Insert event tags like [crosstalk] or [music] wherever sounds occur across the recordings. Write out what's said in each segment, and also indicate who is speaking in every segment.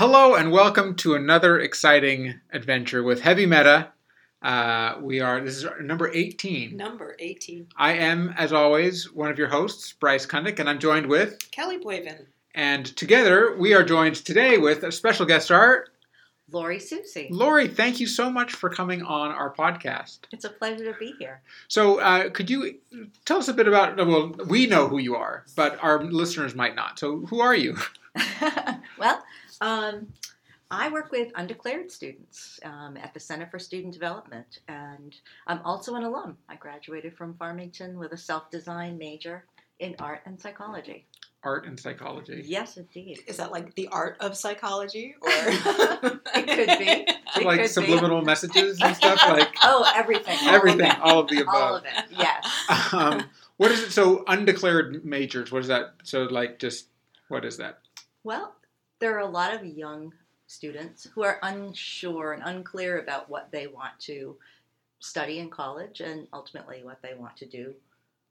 Speaker 1: Hello and welcome to another exciting adventure with Heavy Meta. Uh, we are this is number 18.
Speaker 2: Number 18.
Speaker 1: I am, as always, one of your hosts, Bryce Kundick, and I'm joined with,
Speaker 2: Kelly Boyven.
Speaker 1: and together we are joined today with a special guest star,
Speaker 3: Lori Susie.
Speaker 1: Lori. Thank you so much for coming on our podcast.
Speaker 3: It's a pleasure to be here.
Speaker 1: So, uh, could you tell us a bit about? Well, we know who you are, but our listeners might not. So, who are you? [laughs]
Speaker 3: well, um, I work with undeclared students um, at the Center for Student Development, and I'm also an alum. I graduated from Farmington with a self design major in art and psychology.
Speaker 1: Art and psychology.
Speaker 3: Yes, indeed.
Speaker 2: Is that like the art of psychology? Or [laughs]
Speaker 3: It could be.
Speaker 1: So [laughs]
Speaker 3: It
Speaker 1: like
Speaker 3: could be.
Speaker 1: subliminal messages and stuff, like [laughs]
Speaker 3: Oh, everything. all of
Speaker 1: everything, all of the above.
Speaker 3: All of it. Yes.
Speaker 1: um, what is it? So undeclared majors. What is that? So like just what is that?
Speaker 3: Well, there are a lot of young students who are unsure and unclear about what they want to study in college and ultimately what they want to do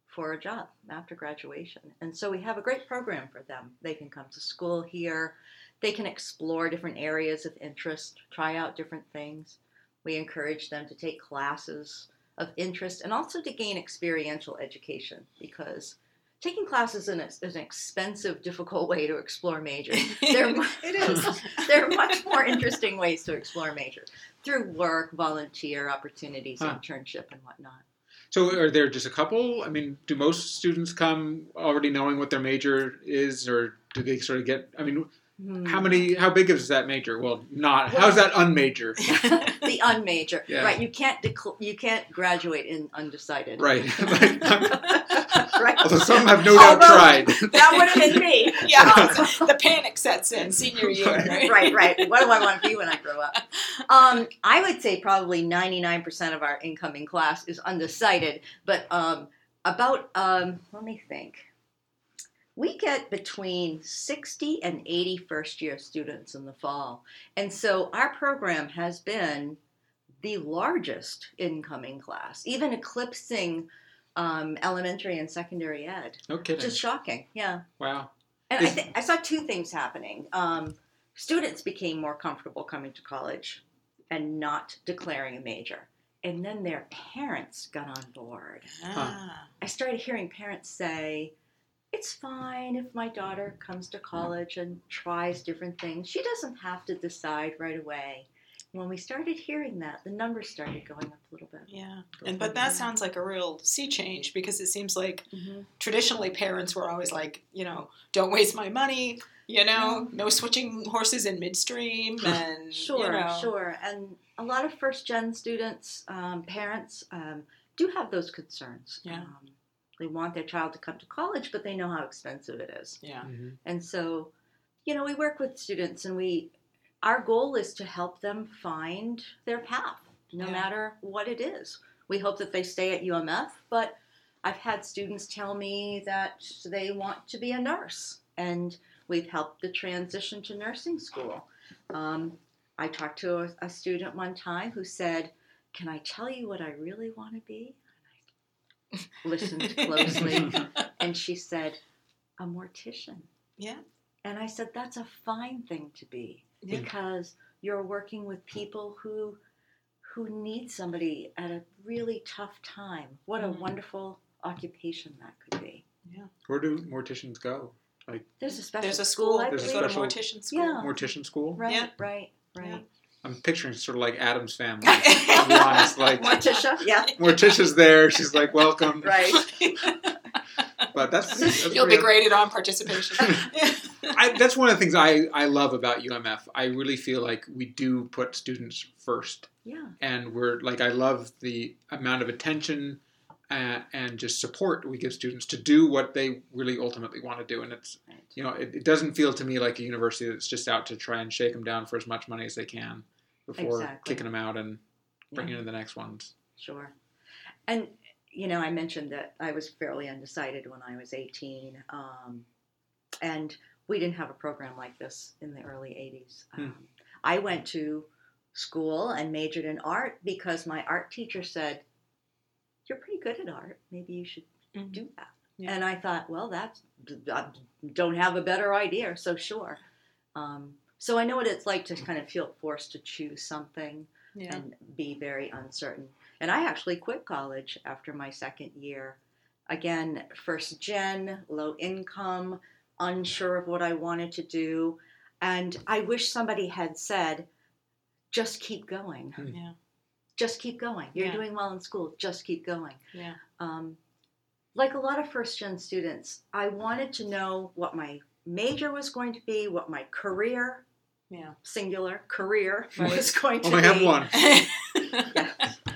Speaker 3: for a job after graduation. And so we have a great program for them. They can come to school here, they can explore different areas of interest, try out different things. We encourage them to take classes of interest and also to gain experiential education because taking classes is an, is an expensive, difficult way to explore majors. [laughs] They're
Speaker 2: it is. [laughs]
Speaker 3: there are much more interesting ways to explore majors through work, volunteer opportunities,
Speaker 1: Huh.
Speaker 3: internship, and whatnot.
Speaker 1: So are there just a couple? I mean, do most students come already knowing what their major is, or do they sort of get? I mean. How many? How big is that major? Well, not.
Speaker 3: Well-
Speaker 1: how's that unmajor? [laughs]
Speaker 3: the unmajor,
Speaker 1: Yeah.
Speaker 3: right? You can't decl- you can't graduate in undecided,
Speaker 1: Right. [laughs] [laughs]
Speaker 3: right.
Speaker 1: Although some have no doubt
Speaker 2: Although-
Speaker 1: tried.
Speaker 3: that would have been me.
Speaker 2: yeah, the panic sets in senior year, right?
Speaker 3: right, right. What do I want to be when I grow up? Um, I would say probably 99% of our incoming class is undecided, but um, about, um, let me think. We get between 60 and 80 first year students in the fall. And so our program has been the largest incoming class, even eclipsing um, elementary and secondary ed.
Speaker 1: No kidding.
Speaker 3: Just shocking, yeah.
Speaker 1: wow.
Speaker 3: And I, th- I saw two things happening. Um, students became more comfortable coming to college and not declaring a major. And then their parents got on board.
Speaker 2: Ah.
Speaker 3: I started hearing parents say, It's fine if my daughter comes to college and tries different things. She doesn't have to decide right away. When we started hearing that, the numbers started going up a little bit.
Speaker 2: Yeah, and but that sounds like a real sea change because it seems like
Speaker 3: Mm-hmm.
Speaker 2: traditionally parents were always like, you know, don't waste my money, you know, no switching horses in midstream, [laughs] and
Speaker 3: Sure,
Speaker 2: you know,
Speaker 3: sure. And a lot of first gen students, um, parents, um, do have those concerns.
Speaker 2: Yeah.
Speaker 3: Um, they want their child to come to college, but they know how expensive it is.
Speaker 2: yeah,
Speaker 1: Mhm.
Speaker 3: And so, you know, we work with students and we, our goal is to help them find their path, no
Speaker 2: Yeah.
Speaker 3: matter what it is. We hope that they stay at UMF, but I've had students tell me that they want to be a nurse, and we've helped the transition to nursing school. Um, I talked to a, a student one time who said, Can I tell you what I really want to be? And I listened [laughs] closely, and she [laughs] said, A mortician.
Speaker 2: yeah,
Speaker 3: And I said, that's a fine thing to be
Speaker 2: Yeah.
Speaker 3: because you're working with people who who need somebody at a really tough time. What a
Speaker 2: Mhm.
Speaker 3: wonderful occupation that could be. Yeah.
Speaker 1: Where do morticians go?
Speaker 3: Like there's a special
Speaker 2: There's a school.
Speaker 3: I
Speaker 1: There's a
Speaker 2: They go to
Speaker 3: believe.
Speaker 1: special-
Speaker 2: mortician school.
Speaker 3: Yeah.
Speaker 1: Mortician school.
Speaker 3: Right,
Speaker 2: Yeah.
Speaker 3: right, right.
Speaker 1: I'm picturing sort of like Addams family. To be honest, like
Speaker 3: Morticia, yeah,
Speaker 1: Morticia's there. She's like, welcome. [laughs]
Speaker 3: right.
Speaker 1: But that's, [laughs] that's
Speaker 2: You'll be graded on participation. [laughs]
Speaker 1: I, that's one of the things I, I love about UMF. I really feel like we do put students first,
Speaker 3: Yeah,
Speaker 1: and we're like I love the amount of attention uh, and just support we give students to do what they really ultimately want to do. And it's
Speaker 3: right.
Speaker 1: you know it, it doesn't feel to me like a university that's just out to try and shake them down for as much money as they can before
Speaker 3: Exactly.
Speaker 1: kicking them out and bringing
Speaker 3: Yeah.
Speaker 1: in the next ones.
Speaker 3: Sure. And, you know, I mentioned that I was fairly undecided when I was 18. Um, and we didn't have a program like this in the early 80s.
Speaker 1: Hmm.
Speaker 3: Um, I went to school and majored in art because my art teacher said, You're pretty good at art. Maybe you should
Speaker 2: Mhm.
Speaker 3: do that.
Speaker 2: Yeah.
Speaker 3: And I thought, Well, that's, I don't have a better idea, so sure. Um, So I know what it's like to kind of feel forced to choose something
Speaker 2: Yeah.
Speaker 3: and be very uncertain. And I actually quit college after my second year. Again, first gen, low income, unsure of what I wanted to do. And I wish somebody had said, just keep going.
Speaker 2: Yeah.
Speaker 3: Just keep going. You're
Speaker 2: Yeah.
Speaker 3: doing well in school. Just keep going.
Speaker 2: Yeah.
Speaker 3: Um, like a lot of first gen students, I wanted to know what my major was going to be, what my career,
Speaker 2: Yeah.
Speaker 3: singular career,
Speaker 2: Right.
Speaker 3: was [laughs] going to
Speaker 1: Only
Speaker 3: be.
Speaker 1: have one, [laughs]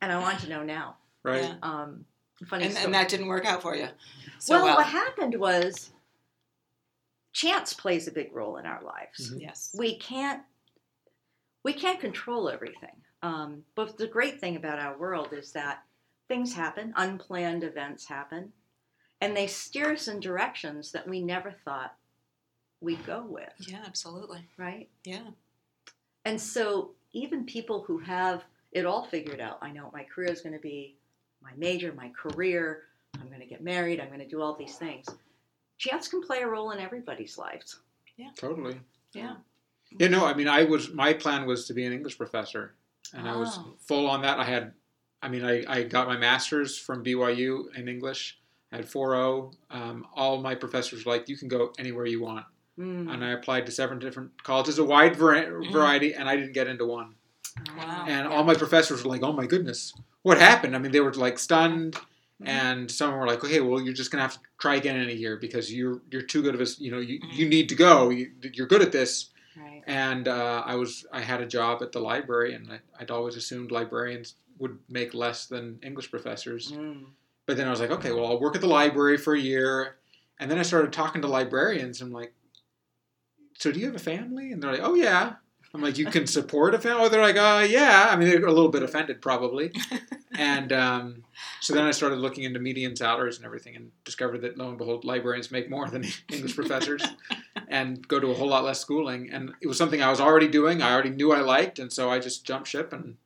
Speaker 3: And I want to know now.
Speaker 1: right?
Speaker 2: Yeah.
Speaker 3: Um, funny
Speaker 2: and,
Speaker 3: story.
Speaker 2: and that didn't work out for you. So
Speaker 3: well,
Speaker 2: well.
Speaker 3: what happened was chance plays a big role in our lives.
Speaker 1: Mhm.
Speaker 2: Yes.
Speaker 3: We can't we can't control everything. Um, but the great thing about our world is that things happen, unplanned events happen, and they steer us in directions that we never thought we'd go with,
Speaker 2: Yeah, absolutely.
Speaker 3: right?
Speaker 2: Yeah.
Speaker 3: And so even people who have it all figured out, I know what my career is going to be, my major, my career, I'm going to get married, I'm going to do all these things. Chance can play a role in everybody's lives. Yeah.
Speaker 1: Totally.
Speaker 2: Yeah.
Speaker 1: Yeah, no, I mean, I was my plan was to be an English professor, and I was
Speaker 3: Oh.
Speaker 1: full on that. I had, I mean, I, I got my master's from BYU in English. I had 4.0. Um, all my professors were like, you can go anywhere you want,
Speaker 3: Mm.
Speaker 1: and I applied to seven different colleges, a wide
Speaker 2: Mhm.
Speaker 1: variety, and I didn't get into one.
Speaker 2: Wow.
Speaker 1: And all my professors were like, oh my goodness, what happened? I mean, they were like stunned. And some were like, "Okay, well, you're just gonna have to try again in a year because you're you're too good of a you know you, you need to go. You, you're good at this."
Speaker 3: Right.
Speaker 1: and uh, I was I had a job at the library, and I, I'd always assumed librarians would make less than English professors.
Speaker 3: Mm.
Speaker 1: But then I was like, okay, well, I'll work at the library for a year, and then I started talking to librarians. I'm like, so do you have a family? And they're like, oh yeah. I'm like, you can support a family? Oh, they're like, uh, yeah. I mean, they're a little bit offended probably. [laughs] and um, so then I started looking into median salaries and everything, and discovered that lo and behold, librarians make more than [laughs] English professors, and go to a whole lot less schooling. And it was something I was already doing. I already knew I liked, and so I just jumped ship and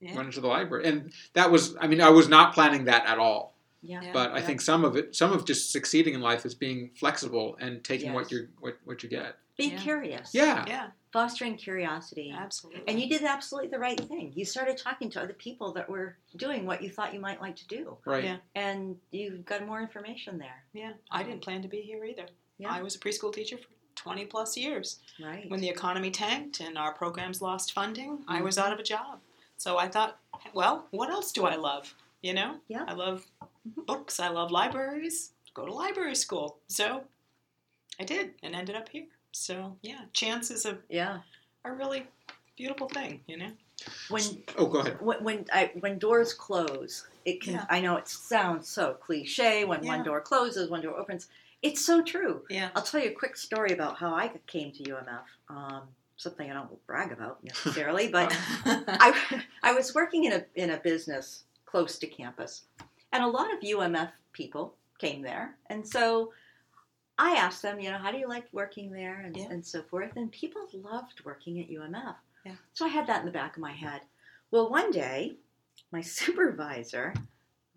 Speaker 2: Yeah.
Speaker 1: went into the library. And that was, I mean, I was not planning that at all.
Speaker 3: Yeah.
Speaker 2: Yeah.
Speaker 1: But I think some of it, some of just succeeding in life is being flexible and taking what
Speaker 3: Yes.
Speaker 1: you what, what you get.
Speaker 3: Be
Speaker 2: Yeah.
Speaker 3: curious.
Speaker 1: Yeah.
Speaker 2: Yeah.
Speaker 3: Fostering curiosity.
Speaker 2: Absolutely.
Speaker 3: And you did absolutely the right thing. You started talking to other people that were doing what you thought you might like to do.
Speaker 1: Right.
Speaker 2: Yeah.
Speaker 3: And you got more information there.
Speaker 2: Yeah. I didn't plan to be here either.
Speaker 3: Yeah.
Speaker 2: I was a preschool teacher for 20 plus years.
Speaker 3: Right.
Speaker 2: When the economy tanked and our programs lost funding, I was
Speaker 3: Mm-hmm.
Speaker 2: out of a job. So I thought, well, what else do I love? You know?
Speaker 3: Yeah.
Speaker 2: I love books. I love libraries. Go to library school. So I did and ended up here. So yeah, chance is a,
Speaker 3: Yeah.
Speaker 2: a really beautiful thing, you know?
Speaker 3: When
Speaker 1: Oh, go ahead.
Speaker 3: when when, I, when doors close, it can.
Speaker 2: Yeah.
Speaker 3: I know it sounds so cliche. When
Speaker 2: Yeah.
Speaker 3: one door closes, one door opens. It's so true.
Speaker 2: Yeah.
Speaker 3: I'll tell you a quick story about how I came to UMF. Um, something I don't brag about necessarily, [laughs] but I, I was working in a in a business close to campus, and a lot of UMF people came there, and so I asked them, you know, how do you like working there, and,
Speaker 2: Yeah.
Speaker 3: and so forth, and people loved working at UMF.
Speaker 2: Yeah.
Speaker 3: So I had that in the back of my head. Well, one day, my [laughs] supervisor,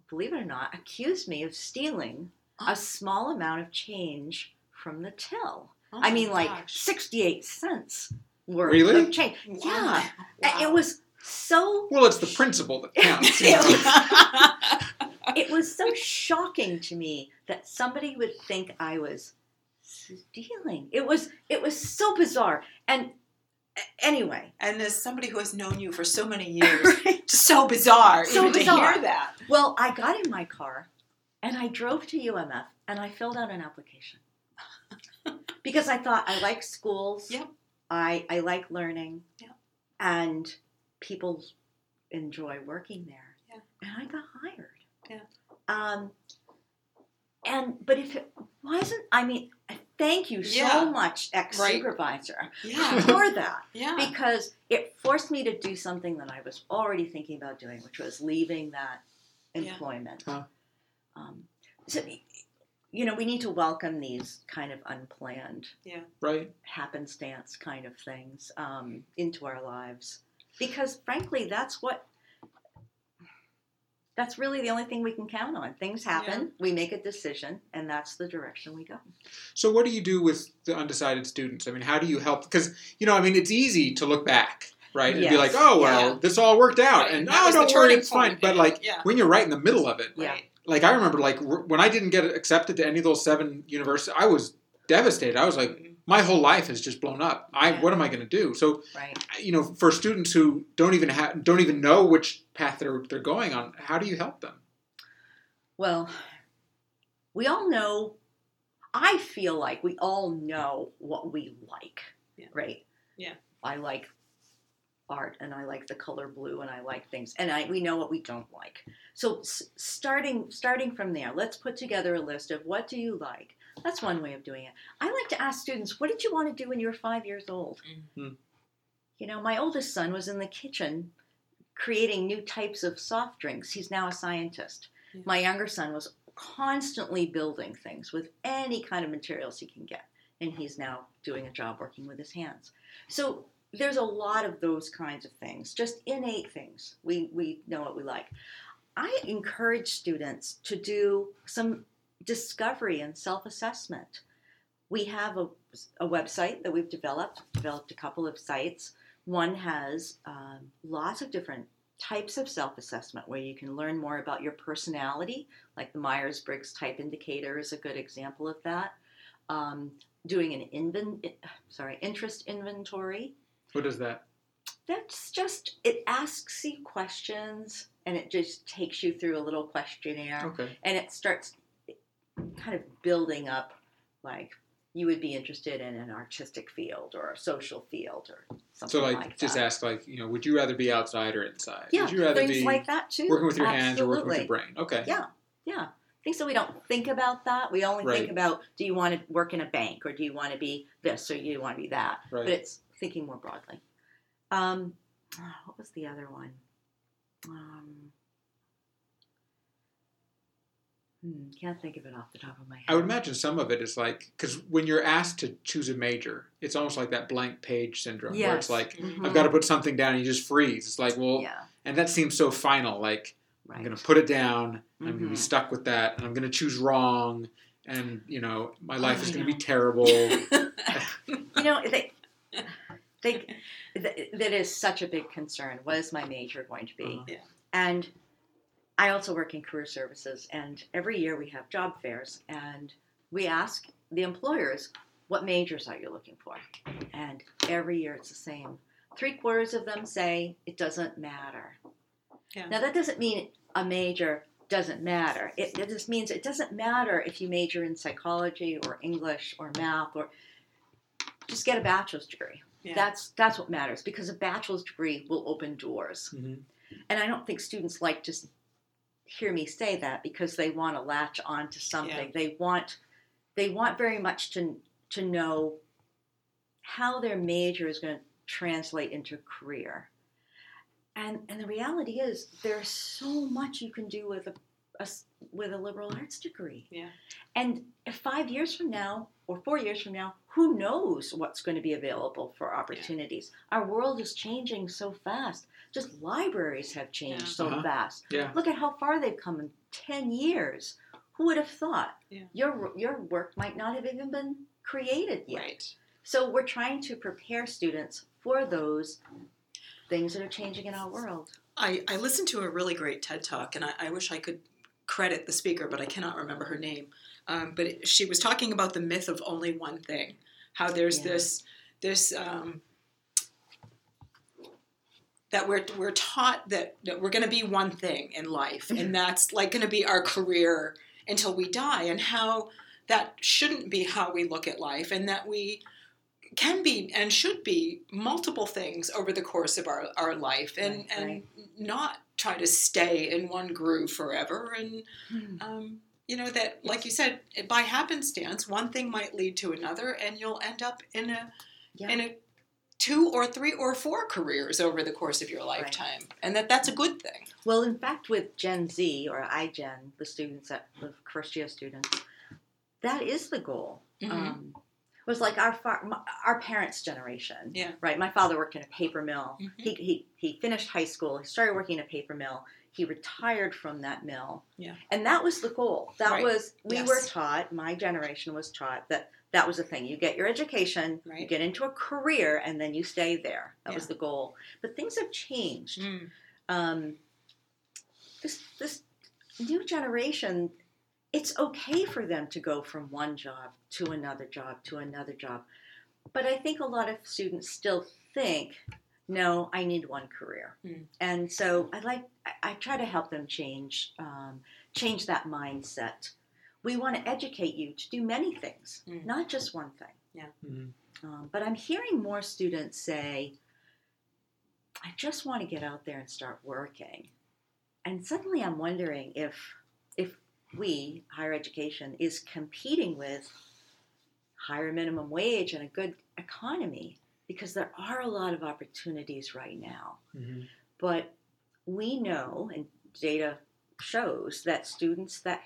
Speaker 3: believe it or not, accused me of stealing
Speaker 2: Oh.
Speaker 3: a small amount of change from the till.
Speaker 2: Oh
Speaker 3: I
Speaker 2: my
Speaker 3: mean, like 68 cents worth
Speaker 1: Really?
Speaker 3: of change.
Speaker 2: Wow.
Speaker 3: Yeah.
Speaker 2: Wow.
Speaker 3: It was so
Speaker 1: Well, it's the principle that counts. [laughs]
Speaker 3: It was so [laughs] shocking to me that somebody would think I was stealing. It was it was so bizarre. And anyway,
Speaker 2: and as somebody who has known you for so many [laughs] years,
Speaker 3: right.
Speaker 2: so bizarre
Speaker 3: So
Speaker 2: even
Speaker 3: bizarre.
Speaker 2: to hear that.
Speaker 3: well, I got in my car and I drove to UMF and I filled out an application. [laughs] because I thought I like schools.
Speaker 2: Yep.
Speaker 3: I I like learning.
Speaker 2: Yep.
Speaker 3: And people enjoy working there.
Speaker 2: Yeah.
Speaker 3: And I got hired.
Speaker 2: Yeah.
Speaker 3: Um and but if it wasn't I mean thank you
Speaker 2: Yeah.
Speaker 3: so much ex
Speaker 2: Right.
Speaker 3: supervisor
Speaker 2: Yeah.
Speaker 3: for [laughs] that
Speaker 2: Yeah.
Speaker 3: because it forced me to do something that I was already thinking about doing, which was leaving that
Speaker 2: Yeah.
Speaker 3: employment.
Speaker 1: Huh.
Speaker 3: Um, so, you know, we need to welcome these kind of unplanned, yeah,
Speaker 1: right.
Speaker 3: happenstance kind of things um, into our lives because, frankly, that's what that's really the only thing we can count on. Things happen, we make a decision, and that's the direction we go.
Speaker 1: So, what do you do with the undecided students? I mean, how do you help? Because you know, I mean, it's easy to look back, right, and be like, "Oh well,
Speaker 2: Yeah.
Speaker 1: this all worked out,"
Speaker 2: Right.
Speaker 1: and
Speaker 2: That
Speaker 1: "Oh,
Speaker 2: was
Speaker 1: don't worry,
Speaker 2: turning
Speaker 1: it's fine." But like
Speaker 2: Yeah.
Speaker 1: when you're right in the middle of it,
Speaker 3: Yeah.
Speaker 1: like I remember, like r- when I didn't get accepted to any of those seven universities, I was devastated. I was like. My whole life has just blown up. I
Speaker 2: Yeah.
Speaker 1: what am I going to do? So,
Speaker 3: Right.
Speaker 1: you know, for students who don't even have don't even know which path they're they're going on, how do you help them?
Speaker 3: Well, we all know, I feel like we all know what we like,
Speaker 2: Yeah.
Speaker 3: right?
Speaker 2: Yeah.
Speaker 3: I like art and I like the color blue and I like things and I we know what we don't like. So s- starting starting from there, let's put together a list of what do you like. That's one way of doing it. I like to ask students, what did you want to do when you were 5 years old?
Speaker 1: Mhm.
Speaker 3: You know, my oldest son was in the kitchen creating new types of soft drinks. He's now a scientist.
Speaker 2: Yeah.
Speaker 3: My younger son was constantly building things with any kind of materials he can get, and he's now doing a job working with his hands. So there's a lot of those kinds of things, just innate things. We we know what we like. I encourage students to do some discovery and self-assessment. We have a, a website that we've developed, developed a couple of sites. One has um, lots of different types of self assessment where you can learn more about your personality, like the Myers Briggs type indicator is a good example of that. Um, doing an inven- sorry, interest inventory.
Speaker 1: What is that?
Speaker 3: That's just, it asks you questions and it just takes you through a little questionnaire
Speaker 1: Okay.
Speaker 3: and it starts kind of building up like you would be interested in an artistic field or a social field or something
Speaker 1: So like,
Speaker 3: like
Speaker 1: just ask like, you know, would you rather be outside or inside?
Speaker 3: yeah,
Speaker 1: would you rather
Speaker 3: things
Speaker 1: be
Speaker 3: like that too.
Speaker 1: working with your hands or working with your brain? Okay.
Speaker 3: Yeah, yeah. I think so we don't think about that. We only
Speaker 1: Right.
Speaker 3: think about do you want to work in a bank or do you want to be this or do you want to be that?
Speaker 1: Right.
Speaker 3: But it's thinking more broadly. Um, what was the other one? Um, hmm, can't think of it off the top of my head.
Speaker 1: I would imagine some of it is like because when you're asked to choose a major, it's almost like that blank page syndrome where it's
Speaker 3: Yes.
Speaker 1: like
Speaker 3: Mhm.
Speaker 1: I've got to put something down, and you just freeze. It's like well,
Speaker 3: yeah,
Speaker 1: and that seems so final. Like
Speaker 3: right.
Speaker 1: I'm going to put it down, and I'm going to be stuck with that, and I'm going to choose wrong, and you know my life
Speaker 3: I
Speaker 1: is going to be terrible. [laughs]
Speaker 3: you know they they th- that is such a big concern what is my major going to be
Speaker 1: Uh-huh.
Speaker 2: Yeah.
Speaker 3: and i also work in career services and every year we have job fairs and we ask the employers what majors are you looking for and every year it's the same three quarters of them say it doesn't matter
Speaker 2: Yeah.
Speaker 3: now that doesn't mean a major doesn't matter it, it just means it doesn't matter if you major in psychology or english or math or just get a bachelor's degree
Speaker 2: Yeah.
Speaker 3: that's that's what matters because a bachelor's degree will open doors
Speaker 1: Mhm.
Speaker 3: and i don't think students like to s- hear me say that because they want to latch on to something
Speaker 2: Yeah.
Speaker 3: they want they want very much to to know how their major is going to translate into career and and the reality is there's so much you can do with a with a liberal arts degree
Speaker 2: Yeah.
Speaker 3: and if five years from now or four years from now who knows what's going to be available for opportunities our world is changing so fast just libraries have changed
Speaker 2: Yeah.
Speaker 3: so
Speaker 1: Uh-huh.
Speaker 3: fast
Speaker 1: Yeah.
Speaker 3: look at how far they've come in 10 years who would have thought
Speaker 2: Yeah.
Speaker 3: your your work might not have even been created yet
Speaker 2: Right.
Speaker 3: so we're trying to prepare students for those things that are changing in our world
Speaker 2: I, I listened to a really great TED talk, and I, I wish I could credit the speaker, but I cannot remember her name. Um, but it, she was talking about the myth of only one thing. How there's
Speaker 3: Yeah.
Speaker 2: this this um, that we're we're taught that, that we're going to be one thing in life, and that's like going to be our career until we die, and how that shouldn't be how we look at life, and that we can be and should be multiple things over the course of our, our life and,
Speaker 3: Right,
Speaker 2: and
Speaker 3: right.
Speaker 2: not try to stay in one groove forever and um, you know that like you said by happenstance one thing might lead to another and you'll end up in a
Speaker 3: yeah
Speaker 2: in a two or three or four careers over the course of your lifetime and that that's a good thing
Speaker 3: Well, in fact, with Gen Z or iGen, the students that the first year students, that is the goal.
Speaker 2: Mhm.
Speaker 3: Um, it was like our far, our parents' generation.
Speaker 2: Yeah.
Speaker 3: Right. My father worked in a paper mill.
Speaker 2: Mhm.
Speaker 3: He, he he finished high school. He started working in a paper mill. He retired from that mill.
Speaker 2: Yeah.
Speaker 3: And that was the goal. That
Speaker 2: Right.
Speaker 3: was we
Speaker 2: Yes.
Speaker 3: were taught, my generation was taught that that was the thing. You get your education, you get into a career, and then you stay there. That was the goal. But things have changed.
Speaker 2: Mm.
Speaker 3: Um, this this new generation, it's okay for them to go from one job to another job to another job. But I think a lot of students still think, no, I need one career.
Speaker 2: Mm.
Speaker 3: And so I like I, I try to help them change um, change that mindset. We want to educate you to do many things,
Speaker 2: Mm.
Speaker 3: not just one thing.
Speaker 1: Mhm.
Speaker 3: Um, but I'm hearing more students say, I just want to get out there and start working. And suddenly I'm wondering if if we, higher education, is competing with higher minimum wage and a good economy because there are a lot of opportunities right now.
Speaker 1: Mhm.
Speaker 3: But we know, and data shows, that students that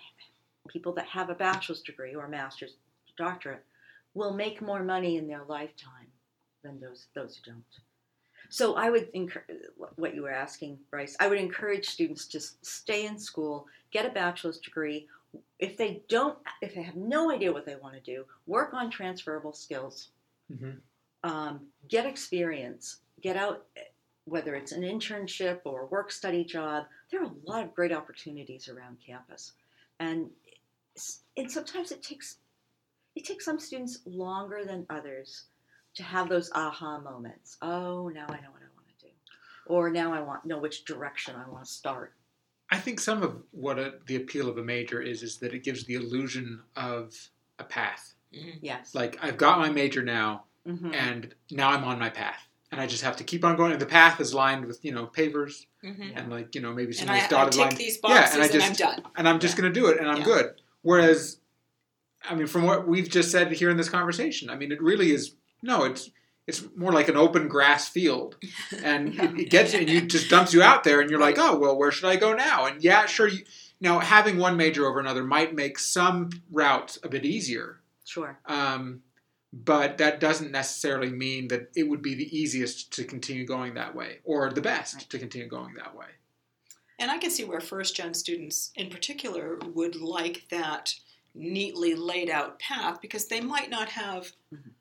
Speaker 3: people that have a bachelor's degree or a master's doctorate will make more money in their lifetime than those those who don't. So I would encourage what you were asking, Bryce. I would encourage students to stay in school, get a bachelor's degree. If they don't, if they have no idea what they want to do, work on transferable skills
Speaker 1: Mhm.
Speaker 3: Um, get experience, get out, whether it's an internship or a work study job. There are a lot of great opportunities around campus, and and sometimes it takes it takes some students longer than others to have those aha moments. Oh, now I know what I want to do, or now I want know which direction I want to start.
Speaker 1: I think some of what a, the appeal of a major is is that it gives the illusion of a path.
Speaker 2: Mm.
Speaker 3: Yes,
Speaker 1: Like I've got my major now,
Speaker 3: hmm
Speaker 1: and now I'm on my path, and I just have to keep on going. And the path is lined with you know pavers
Speaker 2: Mhm.
Speaker 1: and like you know maybe some
Speaker 2: And
Speaker 1: nice
Speaker 2: I
Speaker 1: dotted
Speaker 2: tick
Speaker 1: line,
Speaker 2: these
Speaker 1: Yeah, and I
Speaker 2: and,
Speaker 1: just-
Speaker 2: I'm done.
Speaker 1: and I'm just
Speaker 3: Yeah.
Speaker 1: going to do it, and I'm
Speaker 2: Yeah.
Speaker 1: good. Whereas, I mean, from what we've just said here in this conversation, I mean, it really is no. It's it's more like an open grass field, [laughs] and it, it gets and you just dumps you out there, and you're like, oh well, where should I go now? And yeah, sure. You, now having one major over another might make some routes a bit easier,
Speaker 3: sure.
Speaker 1: um, but that doesn't necessarily mean that it would be the easiest to continue going that way or the best
Speaker 3: Right.
Speaker 1: to continue going that way.
Speaker 2: And I can see where first gen students in particular would like that neatly laid out path because they might not have
Speaker 3: Mhm.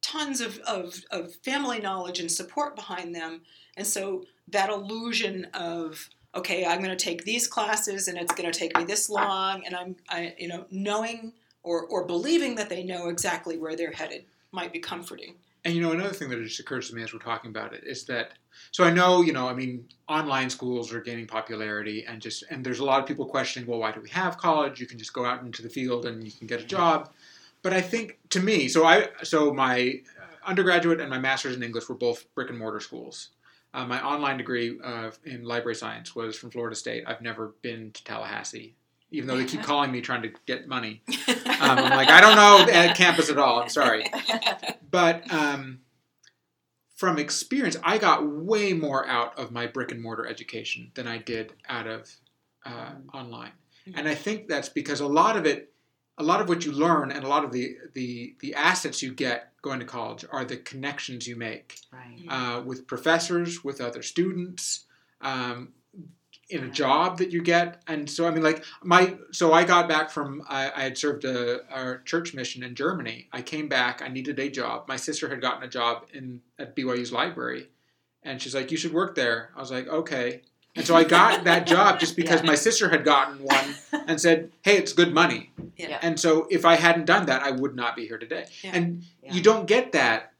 Speaker 2: tons of, of, of family knowledge and support behind them. And so that illusion of, okay, I'm going to take these classes and it's going to take me this long, and I'm, I, you know, knowing or, or believing that they know exactly where they're headed might be comforting.
Speaker 1: And you know, another thing that just occurs to me as we're talking about it is that so I know, you know, I mean, online schools are gaining popularity and just and there's a lot of people questioning, well, why do we have college? You can just go out into the field and you can get a job. But I think to me, so I so my undergraduate and my master's in English were both brick and mortar schools. Uh, my online degree uh, in library science was from Florida State. I've never been to Tallahassee, even though they keep [laughs] calling me trying to get money. Um, I'm like, I don't know at campus at all. I'm sorry [laughs] but um, from experience, I got way more out of my brick and mortar education than I did out of uh, online, and I think that's because a lot of it, a lot of what you learn, and a lot of the the the assets you get going to college are the connections you make
Speaker 3: Right.
Speaker 1: uh, with professors, with other students, um, in a job that you get. And so, I mean, like my, so I got back from, I, I had served a, a church mission in Germany. I came back, I needed a job. My sister had gotten a job in at BYU's library, and she's like, "You should work there." I was like, "Okay." And so I got [laughs] that job just because
Speaker 3: Yeah.
Speaker 1: my sister had gotten one and said, "Hey, it's good money."
Speaker 2: Yeah.
Speaker 1: And so if I hadn't done that, I would not be here today.
Speaker 2: Yeah.
Speaker 1: And
Speaker 3: Yeah.
Speaker 1: you don't get that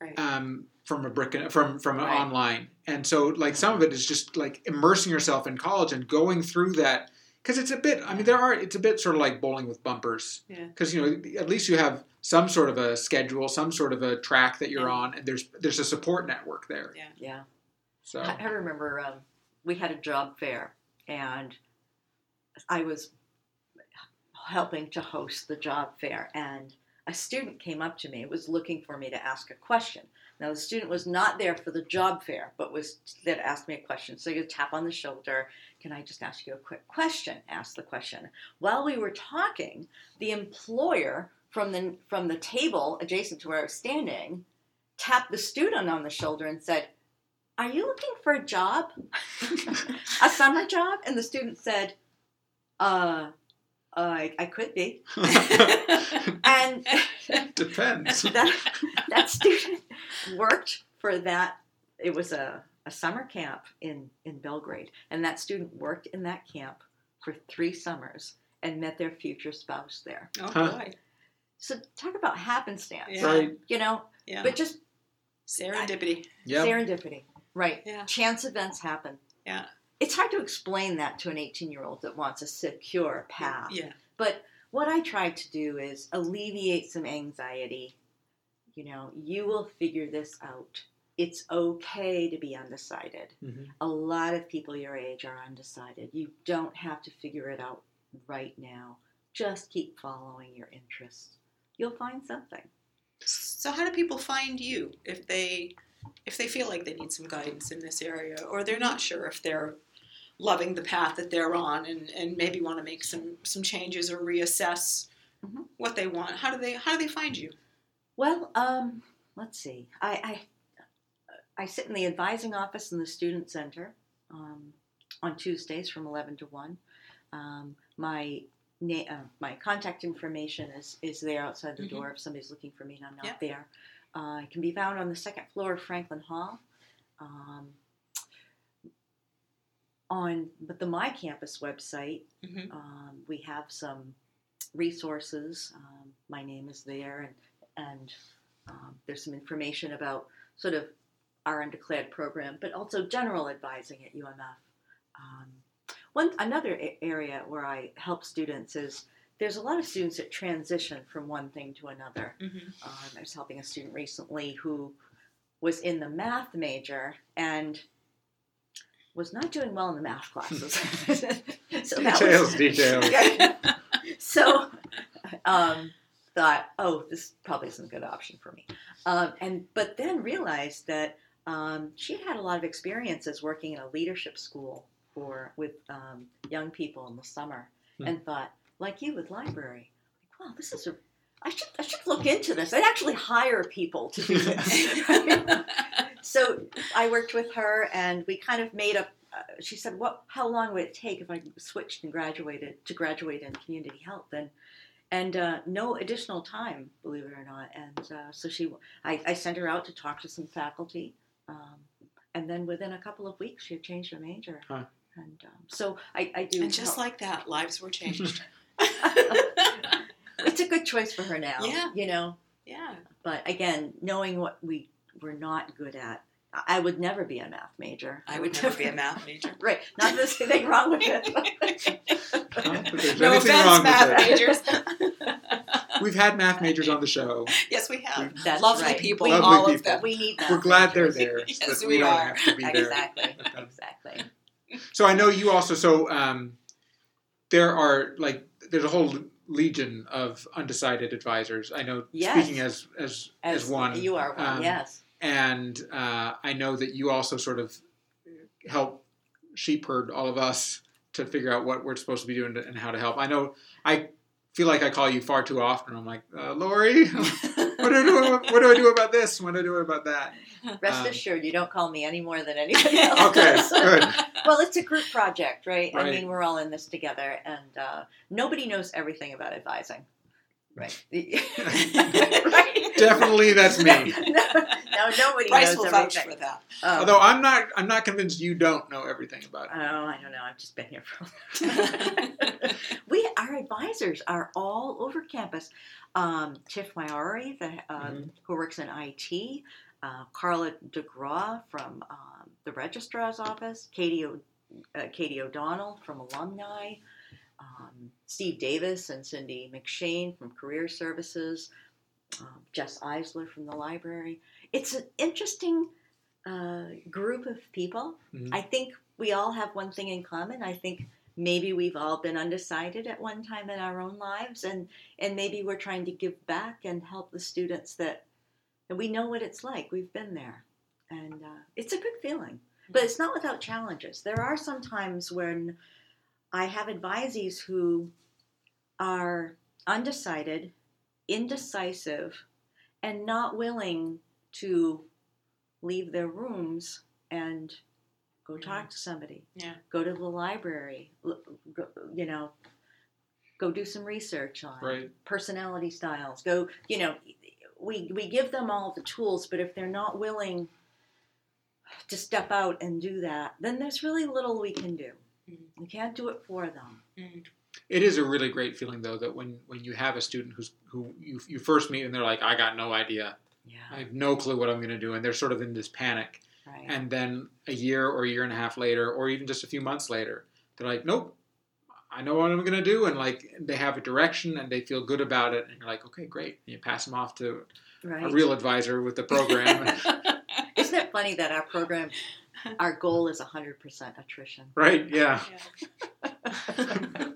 Speaker 2: Right.
Speaker 1: um, from a brick and from from
Speaker 3: Right.
Speaker 1: online. And so like some of it is just like immersing yourself in college and going through that because it's a bit. I mean, there are it's a bit sort of like bowling with bumpers.
Speaker 2: Yeah.
Speaker 1: Because you know at least you have some sort of a schedule, some sort of a track that you're
Speaker 2: Yeah.
Speaker 1: on, and there's there's a support network there.
Speaker 2: Yeah.
Speaker 3: Yeah.
Speaker 1: So
Speaker 3: I, I remember um, we had a job fair, and I was helping to host the job fair, and a student came up to me, it was looking for me to ask a question. Now the student was not there for the job fair, but was there to ask me a question. So you tap on the shoulder. Can I just ask you a quick question? Ask the question. While we were talking, the employer from the from the table adjacent to where I was standing tapped the student on the shoulder and said, Are you looking for a job? [laughs] a summer job? And the student said, Uh, uh I, I could be. [laughs] [laughs] And
Speaker 1: Depends.
Speaker 3: that, that student worked for that. It was a, a summer camp in, in Belgrade. And that student worked in that camp for three summers and met their future spouse there.
Speaker 2: oh
Speaker 1: Huh.
Speaker 2: boy.
Speaker 3: So talk about happenstance.
Speaker 2: Yeah.
Speaker 1: Right.
Speaker 3: You know,
Speaker 2: Yeah.
Speaker 3: but just
Speaker 2: Serendipity.
Speaker 1: Yep.
Speaker 3: serendipity. Right.
Speaker 2: Yeah.
Speaker 3: Chance events happen.
Speaker 2: Yeah.
Speaker 3: It's hard to explain that to an 18 year old that wants a secure path.
Speaker 2: Yeah.
Speaker 3: But what I try to do is alleviate some anxiety. You know, you will figure this out. It's okay to be undecided.
Speaker 1: Mhm.
Speaker 3: A lot of people your age are undecided. You don't have to figure it out right now. Just keep following your interests. You'll find something.
Speaker 2: So how do people find you if they if they feel like they need some guidance in this area or they're not sure if they're loving the path that they're on and, and maybe want to make some some changes or reassess
Speaker 3: Mhm.
Speaker 2: what they want? How do they how do they find you?
Speaker 3: Well, um, let's see. I, I I sit in the advising office in the student center um, on Tuesdays from eleven to one. Um, my na- uh, my contact information is is there outside the
Speaker 2: Mhm.
Speaker 3: door if somebody's looking for me and I'm not
Speaker 2: Yeah.
Speaker 3: there. Uh, it can be found on the second floor of Franklin Hall. Um, on but the My Campus website,
Speaker 2: Mhm.
Speaker 3: um, we have some resources. Um, my name is there, and and um, there's some information about sort of our undeclared program, but also general advising at UMF. Um, one another a- area where I help students is there's a lot of students that transition from one thing to another.
Speaker 2: Mhm.
Speaker 3: Um, I was helping a student recently who was in the math major and was not doing well in the math classes. [laughs] [laughs] so
Speaker 1: Details,
Speaker 3: was,
Speaker 1: details.
Speaker 3: Yeah. [laughs] so um, thought, oh, this probably isn't a good option for me. Um, and but then realized that um, she had a lot of experiences working in a leadership school for with um, young people in the summer,
Speaker 1: Hmm.
Speaker 3: and thought, like you with library, like, wow, this is a I should I should look into this. I'd actually hire people to do [laughs] this. [laughs] so I worked with her, and we kind of made a Uh, she said, "What? How long would it take if I switched and graduated to graduate in community health?" And and uh, no additional time, believe it or not. And uh, so she, I, I sent her out to talk to some faculty, um, and then within a couple of weeks, she had changed her major.
Speaker 1: Huh.
Speaker 3: And um, so I, I do.
Speaker 2: And just
Speaker 3: help-
Speaker 2: like that, lives were changed. [laughs]
Speaker 3: it's a good choice for her now.
Speaker 2: Yeah.
Speaker 3: you know.
Speaker 2: yeah.
Speaker 3: But again, knowing what we were not good at, I I would never be a math major.
Speaker 2: I would never be a math major. [laughs]
Speaker 3: Right. Not that there's anything wrong with it.
Speaker 1: Not that [laughs] there's
Speaker 2: no
Speaker 1: anything
Speaker 2: offense,
Speaker 1: wrong
Speaker 2: math
Speaker 1: with it.
Speaker 2: majors. [laughs]
Speaker 1: We've had math majors on the show.
Speaker 2: yes, we have.
Speaker 3: That's
Speaker 2: Lovely
Speaker 3: right.
Speaker 2: people,
Speaker 1: Lovely
Speaker 2: all of them.
Speaker 3: we need them.
Speaker 1: We're glad they're there.
Speaker 2: Yes,
Speaker 1: so that
Speaker 2: we
Speaker 1: don't
Speaker 2: are.
Speaker 1: have to be.
Speaker 3: Exactly.
Speaker 1: with.
Speaker 3: Exactly.
Speaker 1: So I know you also. So um, there are like there's a whole legion of undecided advisors. I know.
Speaker 3: Yes.
Speaker 1: Speaking as as as,
Speaker 3: As
Speaker 1: one,
Speaker 3: You are one.
Speaker 1: um,
Speaker 3: yes.
Speaker 1: And uh, I know that you also sort of help sheep herd all of us to figure out what we're supposed to be doing to, and how to help. I know I feel like I call you far too often. I'm like, uh, Lori, [laughs] what do I do? What do I do about this? What do I do about that?
Speaker 3: Rest
Speaker 1: um,
Speaker 3: assured, you don't call me any more than anybody [laughs] else.
Speaker 1: Okay, good.
Speaker 3: Well, it's a group project, right? I mean, we're all in this together, and uh, nobody knows everything about advising. Right. [laughs] right.
Speaker 1: Definitely, that's me. [laughs]
Speaker 3: no, no, nobody
Speaker 2: Bryce
Speaker 3: knows
Speaker 2: will vouch
Speaker 3: everything.
Speaker 2: for that.
Speaker 3: Um,
Speaker 1: Although I'm not, I'm not convinced you don't know everything about it.
Speaker 3: Oh, I don't know. I've just been here for. [laughs] [laughs] we our advisors are all over campus. Um, Tiff Maori, the, um,
Speaker 1: Mhm.
Speaker 3: who works in IT, uh, Carla DeGraw from um, the registrar's office, Katie o, uh, Katie O'Donnell from alumni, um, Steve Davis and Cindy McShane from career services, um, Jess Eisler from the library. It's an interesting uh, group of people.
Speaker 1: Mhm.
Speaker 3: I think we all have one thing in common. I think maybe we've all been undecided at one time in our own lives, and and maybe we're trying to give back and help the students that, that we know what it's like. We've been there, and uh, it's a good feeling. But it's not without challenges. There are some times when I have advisees who are undecided, indecisive, and not willing to leave their rooms and go talk to somebody.
Speaker 2: Yeah.
Speaker 3: Go to the library. Go, you know, go do some research on
Speaker 1: Right.
Speaker 3: personality styles. Go, you know, we we give them all the tools, but if they're not willing to step out and do that, then there's really little we can do.
Speaker 2: Mhm.
Speaker 3: We can't do it for them.
Speaker 1: It is a really great feeling though that when when you have a student who's who you you first meet and they're like, I got no idea,
Speaker 3: Yeah.
Speaker 1: I have no clue what I'm going to do, and they're sort of in this panic.
Speaker 3: Right.
Speaker 1: And then a year or a year and a half later, or even just a few months later, they're like, nope, I know what I'm going to do. And like they have a direction and they feel good about it. And you're like, okay, great. And you pass them off to
Speaker 3: right.
Speaker 1: a real advisor with the program. [laughs]
Speaker 3: Isn't it funny that our program, our goal is 100% attrition?
Speaker 1: right? Yeah. [laughs]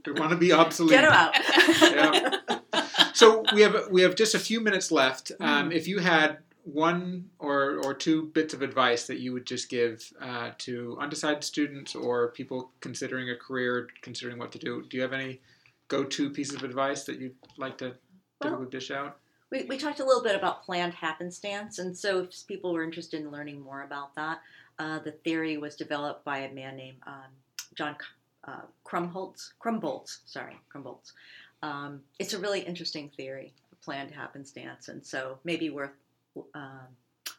Speaker 1: we want to be obsolete.
Speaker 3: Get them out.
Speaker 1: Yeah. So we have we have just a few minutes left. Um,
Speaker 3: Mhm.
Speaker 1: If you had one or, or two bits of advice that you would just give uh, to undecided students or people considering a career, considering what to do, do you have any go-to pieces of advice that you'd like to
Speaker 3: Well,
Speaker 1: dish out?
Speaker 3: We, we talked a little bit about planned happenstance, and so if people were interested in learning more about that, uh, the theory was developed by a man named um, John uh, Krumholtz. Krumboltz, sorry, Krumboltz. Um, it's a really interesting theory, planned happenstance, and so maybe worth um,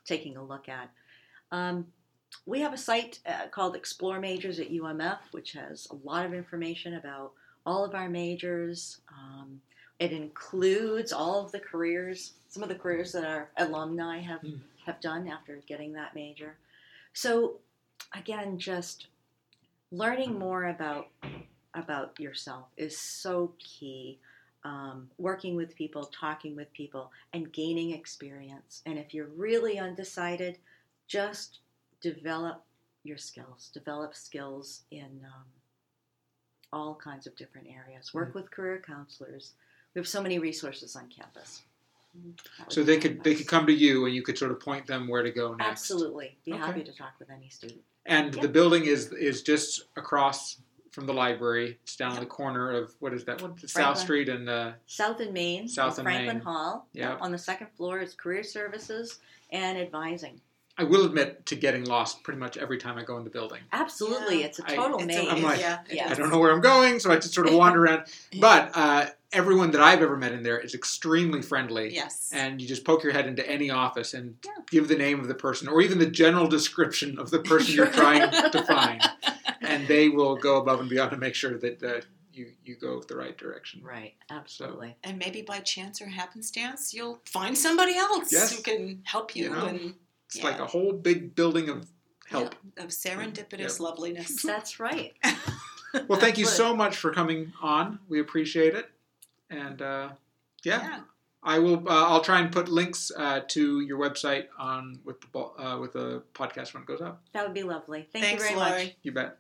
Speaker 3: taking a look at. Um, we have a site uh, called Explore Majors at UMF, which has a lot of information about all of our majors. Um, it includes all of the careers, some of the careers that our alumni have,
Speaker 1: Hmm.
Speaker 3: have done after getting that major. So, again, just learning more about about yourself is so key. Um, working with people, talking with people, and gaining experience. And if you're really undecided, just develop your skills. Develop skills in um, all kinds of different areas. Work with career counselors. We have so many resources on campus.
Speaker 1: So they could they could come to you and you could sort of point them where to go next.
Speaker 3: absolutely be
Speaker 1: Okay.
Speaker 3: happy to talk with any student.
Speaker 1: And
Speaker 3: Yeah.
Speaker 1: the building is is just across from the library. It's down on the corner of what is that? What South Street and uh,
Speaker 3: South and Main,
Speaker 1: South and
Speaker 3: Franklin
Speaker 1: Main.
Speaker 3: Hall.
Speaker 1: Yeah.
Speaker 3: On the second floor is career services and advising.
Speaker 1: I will admit to getting lost pretty much every time I go in the building.
Speaker 3: Absolutely,
Speaker 2: Yeah.
Speaker 3: it's a total
Speaker 2: It's
Speaker 3: maze.
Speaker 2: a,
Speaker 1: I'm like,
Speaker 2: yeah,
Speaker 3: yeah.
Speaker 1: I don't know where I'm going, so I just sort of wander [laughs] around. But uh, everyone that I've ever met in there is extremely friendly.
Speaker 2: Yes.
Speaker 1: And you just poke your head into any office and
Speaker 3: Yeah.
Speaker 1: give the name of the person or even the general description of the [laughs] person you're trying to find. [laughs] And they will go above and beyond to make sure that uh, you, you go the right direction.
Speaker 3: Right, absolutely.
Speaker 2: and maybe by chance or happenstance, you'll find somebody else
Speaker 1: Yes.
Speaker 2: who can help you,
Speaker 1: You know,
Speaker 2: and
Speaker 1: It's
Speaker 2: Yeah.
Speaker 1: like a whole big building of help.
Speaker 2: yeah, of serendipitous
Speaker 1: Yep.
Speaker 2: loveliness. [laughs]
Speaker 3: That's right. [laughs]
Speaker 1: Well, thank you
Speaker 3: Good.
Speaker 1: so much for coming on. We appreciate it. And uh, yeah,
Speaker 2: Yeah.
Speaker 1: I will. Uh, I'll try and put links uh, to your website on with the uh, with the podcast when it goes up.
Speaker 3: That would be lovely. Thank
Speaker 2: Thanks,
Speaker 3: you very
Speaker 2: Lori.
Speaker 3: much.
Speaker 1: You bet.